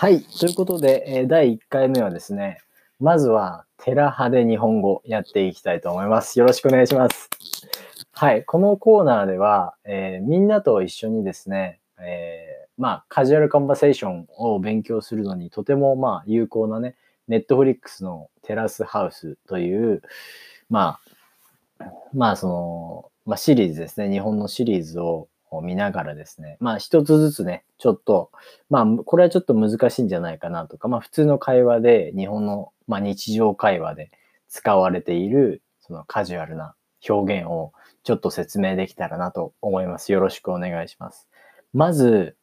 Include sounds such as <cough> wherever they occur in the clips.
はい。ということで、え第1回目はですね、まずは、テラ派で日本語やっていきたいと思います。よろしくお願いします。はい。このコーナーでは、えーみんなと一緒にですね、えーまあ、カジュアルコンバセーションを勉強するのにとても、まあ、有効なね、ネットフリックスのテラスハウスという、まあ、まあ、その、まあ、シリーズですね。日本のシリーズをを見ながらですね、まあ、一つずつね、ちょっと、まあ、これはちょっと難しいんじゃないかなとか、まあ、普通の会話で、日本の、まあ、日常会話で使われている、そのカジュアルな表現をちょっと説明できたらなと思います。よろしくお願いします。まず、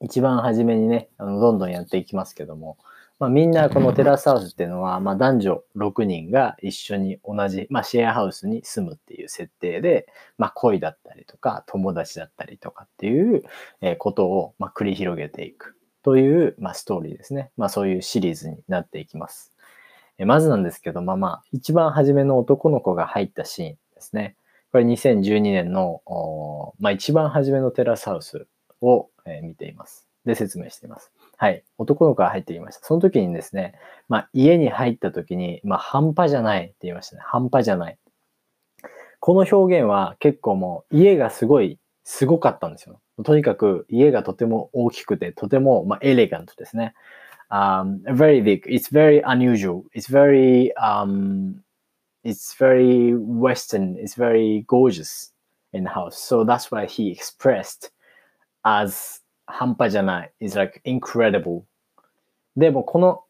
一番初めにね、あのどんどんやっていきますけども、まあ、みんなこのテラスハウスっていうのは、まあ、男女6人が一緒に同じ、まあ、シェアハウスに住むっていう設定で、まあ、恋だったりとか、友達だったりとかっていうえーことを、まあ、繰り広げていくという、まあ、ストーリーですね。まあ、そういうシリーズになっていきます。えーまずなんですけど、まあまあ、一番初めの男の子が入ったシーンですね。これ2012年の、まあ、一番初めのテラスハウスを、えー見ています。で、説明しています。はい。男の子が入ってきました。その時にですね、まあ、家に入った時に、まあ、半端じゃないって言いましたね。半端じゃない。この表現は結構もう家がすごい、すごかったんですよ。とにかく家がとても大きくて、とても、まあ、エレガントですね。Um, very big. It's very unusual. It's very, um, it's very Western. It's very gorgeous in the house. So that's why he expressed as 半端じゃない is like incredible. でもこの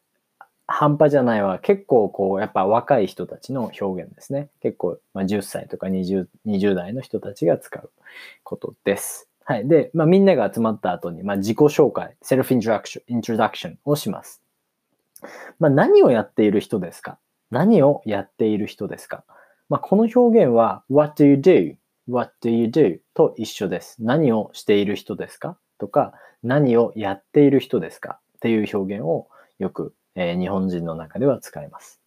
半端じゃないは結構こうやっぱ若い人たちの表現ですね。結構、まあ、10歳とか 20, 20代の人たちが使うことです。はい。で、まあ、みんなが集まった後に、まあ、自己紹介、セルフイントラクション、イントロダクションをします。まあ、何をやっている人ですか？何をやっている人ですか？まあ、この表現は What do you do?What do you do? と一緒です。何をしている人ですか？とか、何をやっている人ですか？っていう表現をよく、えー日本人の中では使います。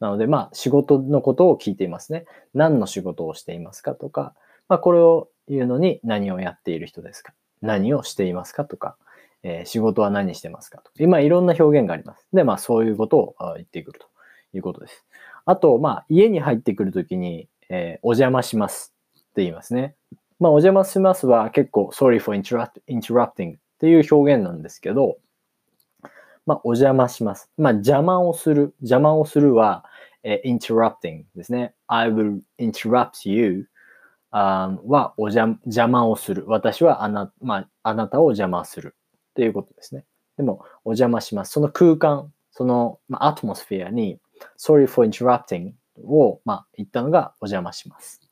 なので、まあ、仕事のことを聞いていますね。何の仕事をしていますかとか、まあ、これを言うのに何をやっている人ですか？何をしていますかとか、えー仕事は何してますかとか。今、いろんな表現があります。で、まあ、そういうことを言ってくるということです。あと、まあ、家に入ってくるときに、えーお邪魔しますって言いますね。まあ、お邪魔しますは結構 sorry for interrupting っていう表現なんですけど、まあ、お邪魔します。まあ、邪魔をする。邪魔をするは、えー interrupting ですね。I will interrupt you あーはお邪邪魔をする。私はあな,、まあ、あなたを邪魔する。っていうことですね。でも、お邪魔します。その空間、その、まあ、アトモスフェアに sorry for interrupting を、まあ、言ったのがお邪魔します。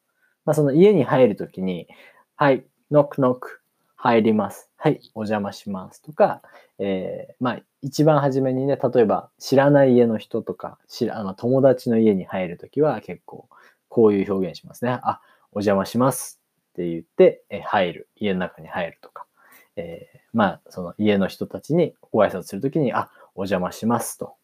まあ、その家に入るときに、はい、ノックノック、入ります。はい、お邪魔します。とか、えーまあ、一番初めにね、例えば知らない家の人とか、知らあの友達の家に入るときは結構こういう表現しますね。あ、お邪魔しますって言って、え入る。家の中に入るとか。えーまあ、その家の人たちにご挨拶するときに、あ、お邪魔しますと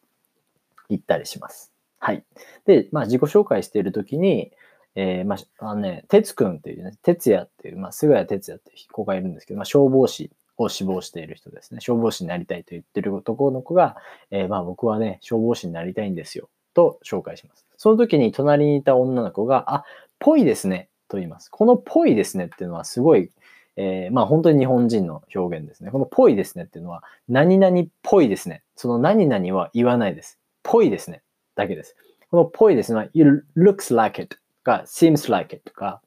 言ったりします。はい。で、まあ、自己紹介しているときに、えーまあ、あのね、哲くんっていうね、哲也っていう、まあ、菅谷哲也っていう子がいるんですけど、まあ、消防士を志望している人ですね。消防士になりたいと言ってる男の子が、えーまあ、僕はね、消防士になりたいんですよ、と紹介します。その時に隣にいた女の子が、あ、ぽいですね、と言います。このぽいですねっていうのはすごい、えーまあ本当に日本人の表現ですね。このぽいですねっていうのは、何々っぽいですね。その何々は言わないです。ぽいですね。だけです。このぽいですねは、it looks like it か、seems like it とか、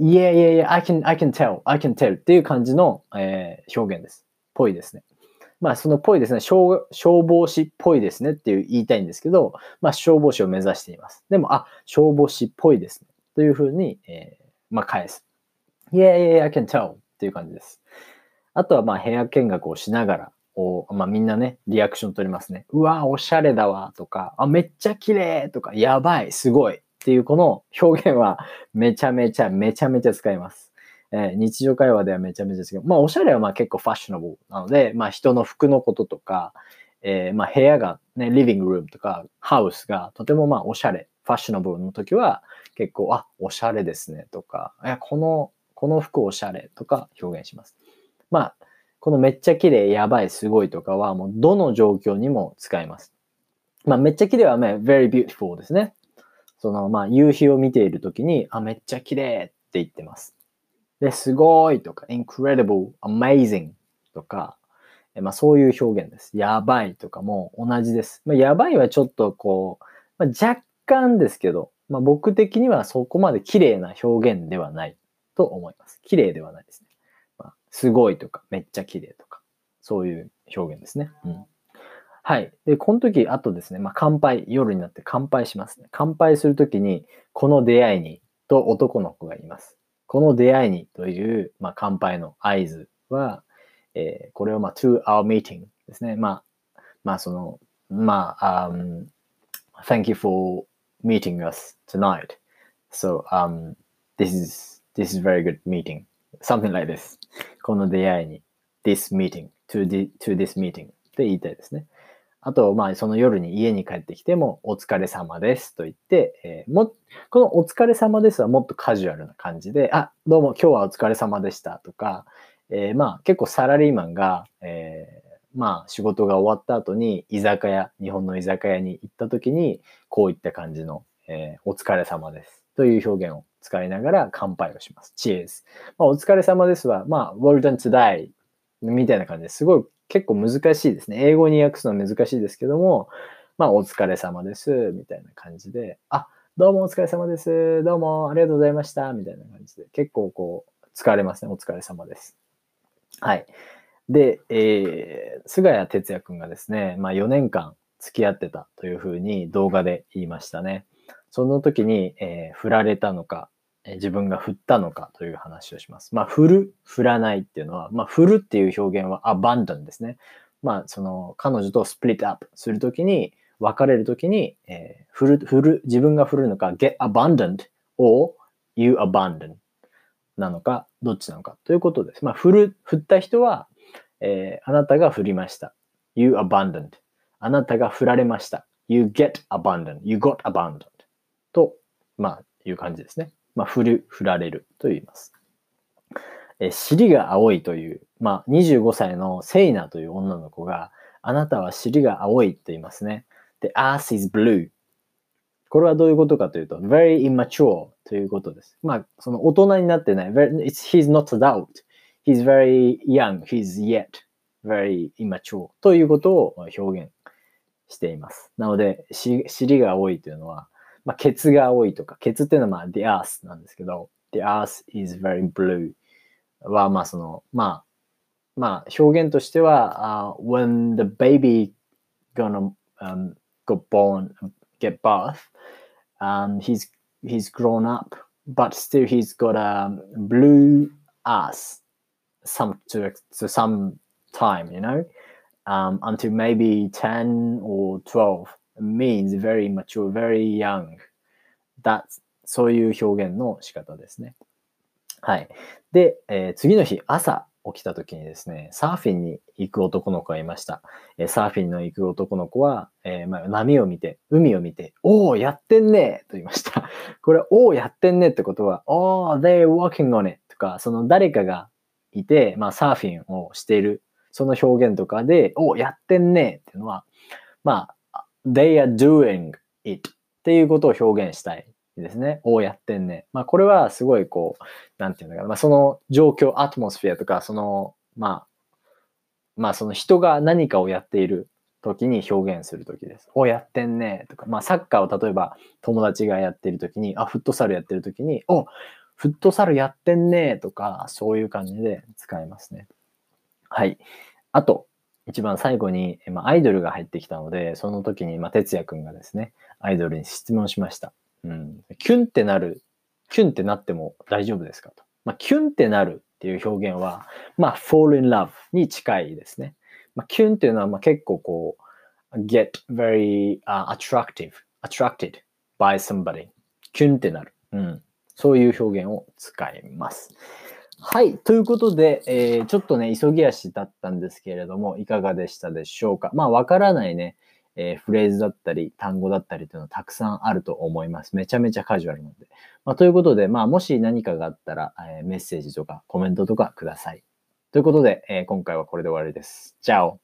yeah, yeah, yeah, I can, I can tell, I can tell っていう感じの、えー表現です。ぽいですね。まあそのぽいですね消、消防士っぽいですねっていう言いたいんですけど、まあ消防士を目指しています。でも、あ、消防士っぽいですね。というふうに、えーまあ返す。Yeah, yeah, yeah, I can tell っていう感じです。あとはまあ部屋見学をしながら、おまあみんなね、リアクション取りますね。うわ、おしゃれだわとか、あ、めっちゃ綺麗とか、やばい、すごいっていうこの表現は <laughs> めちゃめちゃめちゃめちゃ使います。えー日常会話ではめちゃめちゃ使う。まあおしゃれはまあ結構ファッショナブルなので、まあ人の服のこととか、えーまあ部屋がね、リビングルームとかハウスがとてもまあおしゃれ、ファッショナブルの時は結構、あ、おしゃれですねとか、いや、この、この服おしゃれとか表現します。まあ、このめっちゃ綺麗、やばい、すごいとかはもうどの状況にも使えます。まあめっちゃ綺麗はね、very beautiful ですね。そのまあ夕日を見ているときに、あ、めっちゃ綺麗って言ってます。で、すごいとか、incredible, amazing とか、まあそういう表現です。やばいとかも同じです。まあ、やばいはちょっとこう、まあ、若干ですけど、まあ僕的にはそこまで綺麗な表現ではないと思います。綺麗ではないですね。まあ、すごいとか、めっちゃ綺麗とか、そういう表現ですね。うん。はい。で、この時、あとですね、まあ、乾杯、夜になって乾杯しますね。乾杯するときに、この出会いに、と男の子がいます。この出会いにという、まあ、乾杯の合図は、えー、これを、まあ、to our meeting ですね。まあ、まあ、その、まあ、um, thank you for meeting us tonight. So, um, this is, this is very good meeting. Something like this. この出会いに、this meeting, to, the, to this meeting って言いたいですね。あと、まあ、その夜に家に帰ってきても、お疲れ様ですと言って、えー、も、このお疲れ様ですはもっとカジュアルな感じで、あ、どうも今日はお疲れ様でしたとか、えー、まあ、結構サラリーマンが、えー、まあ、仕事が終わった後に居酒屋、日本の居酒屋に行った時に、こういった感じの、えー、お疲れ様ですという表現を使いながら乾杯をします。Cheers。まあ、お疲れ様ですは、まあ、well done today みたいな感じですごい結構難しいですね。英語に訳すのは難しいですけども、まあ、お疲れ様です、みたいな感じで、あ、どうもお疲れ様です、どうもありがとうございました、みたいな感じで、結構こう、使れますね。お疲れ様です。はい。で、えー、菅谷哲也くんがですね、まあ4年間付き合ってたというふうに動画で言いましたね。その時に、えー、振られたのか、自分が振ったのかという話をします。まあ、振る、振らないっていうのは、まあ、振るっていう表現は abandon ですね。まあ、その、彼女と split up するときに、別れるときに、えー、振る、振る、自分が振るのか、get abandoned or you abandon なのか、どっちなのかということです。まあ、振る、振った人は、えー、あなたが振りました。you abandoned あなたが振られました。you get abandoned, you got abandoned と、まあ、いう感じですね。まあ、振る、振られると言います。え尻が青いという、まあ、25歳のセイナという女の子が、あなたは尻が青いと言いますね。で、ass is blue。これはどういうことかというと、very immature ということです。まあ、その大人になってない。he's not adult. He's very young. He's yet very immature ということを表現しています。なので、尻が青いというのは、まあ、ケツが多いとか、ケツっていうのはまあ the earth なんですけど、the earth is very blue は、まあその、まあ、まあ表現としては、uh, when the baby gonna um, go born, get birth, um, he's, he's grown up, but still he's got a blue ass some to, to some time, you know, um, until maybe 10 or 12. Means very mature, very young. That そういう表現の仕方ですね。はい。で、えー、次の日、朝起きた時にですね、サーフィンに行く男の子がいました。えー、サーフィンの行く男の子は、えー、まあ、波を見て、海を見て、おお、やってんねと言いました。<laughs> これ、おお、やってんねってことは、おー、they're working on it とか、その誰かがいて、まあ、サーフィンをしている、その表現とかで、おお、やってんねっていうのは、まあ、they are doing it っていうことを表現したいですね。をやってんね。まあこれはすごいこう、なんていうのかな。まあその状況、アトモスフィアとか、その、まあ、まあその人が何かをやっている時に表現する時です。お、やってんねとか、まあサッカーを例えば友達がやっている時に、あ、フットサルやってる時に、お、フットサルやってんねとか、そういう感じで使いますね。はい。あと、一番最後に、まあ、アイドルが入ってきたので、その時に、まあ、哲也くんがですね、アイドルに質問しました。うん。キュンってなる、キュンってなっても大丈夫ですかと。まあ、キュンってなるっていう表現は、まあ、fall in love に近いですね。まあ、キュンっていうのは、まあ、結構こう、get very、uh, attractive, attracted by somebody. キュンってなる。うん。そういう表現を使います。はい。ということで、えー、ちょっとね、急ぎ足だったんですけれども、いかがでしたでしょうか？まあ、わからないね、えー、フレーズだったり、単語だったりというのはたくさんあると思います。めちゃめちゃカジュアルなんで。まあ、ということで、まあ、もし何かがあったら、えー、メッセージとかコメントとかください。ということで、えー今回はこれで終わりです。チャオ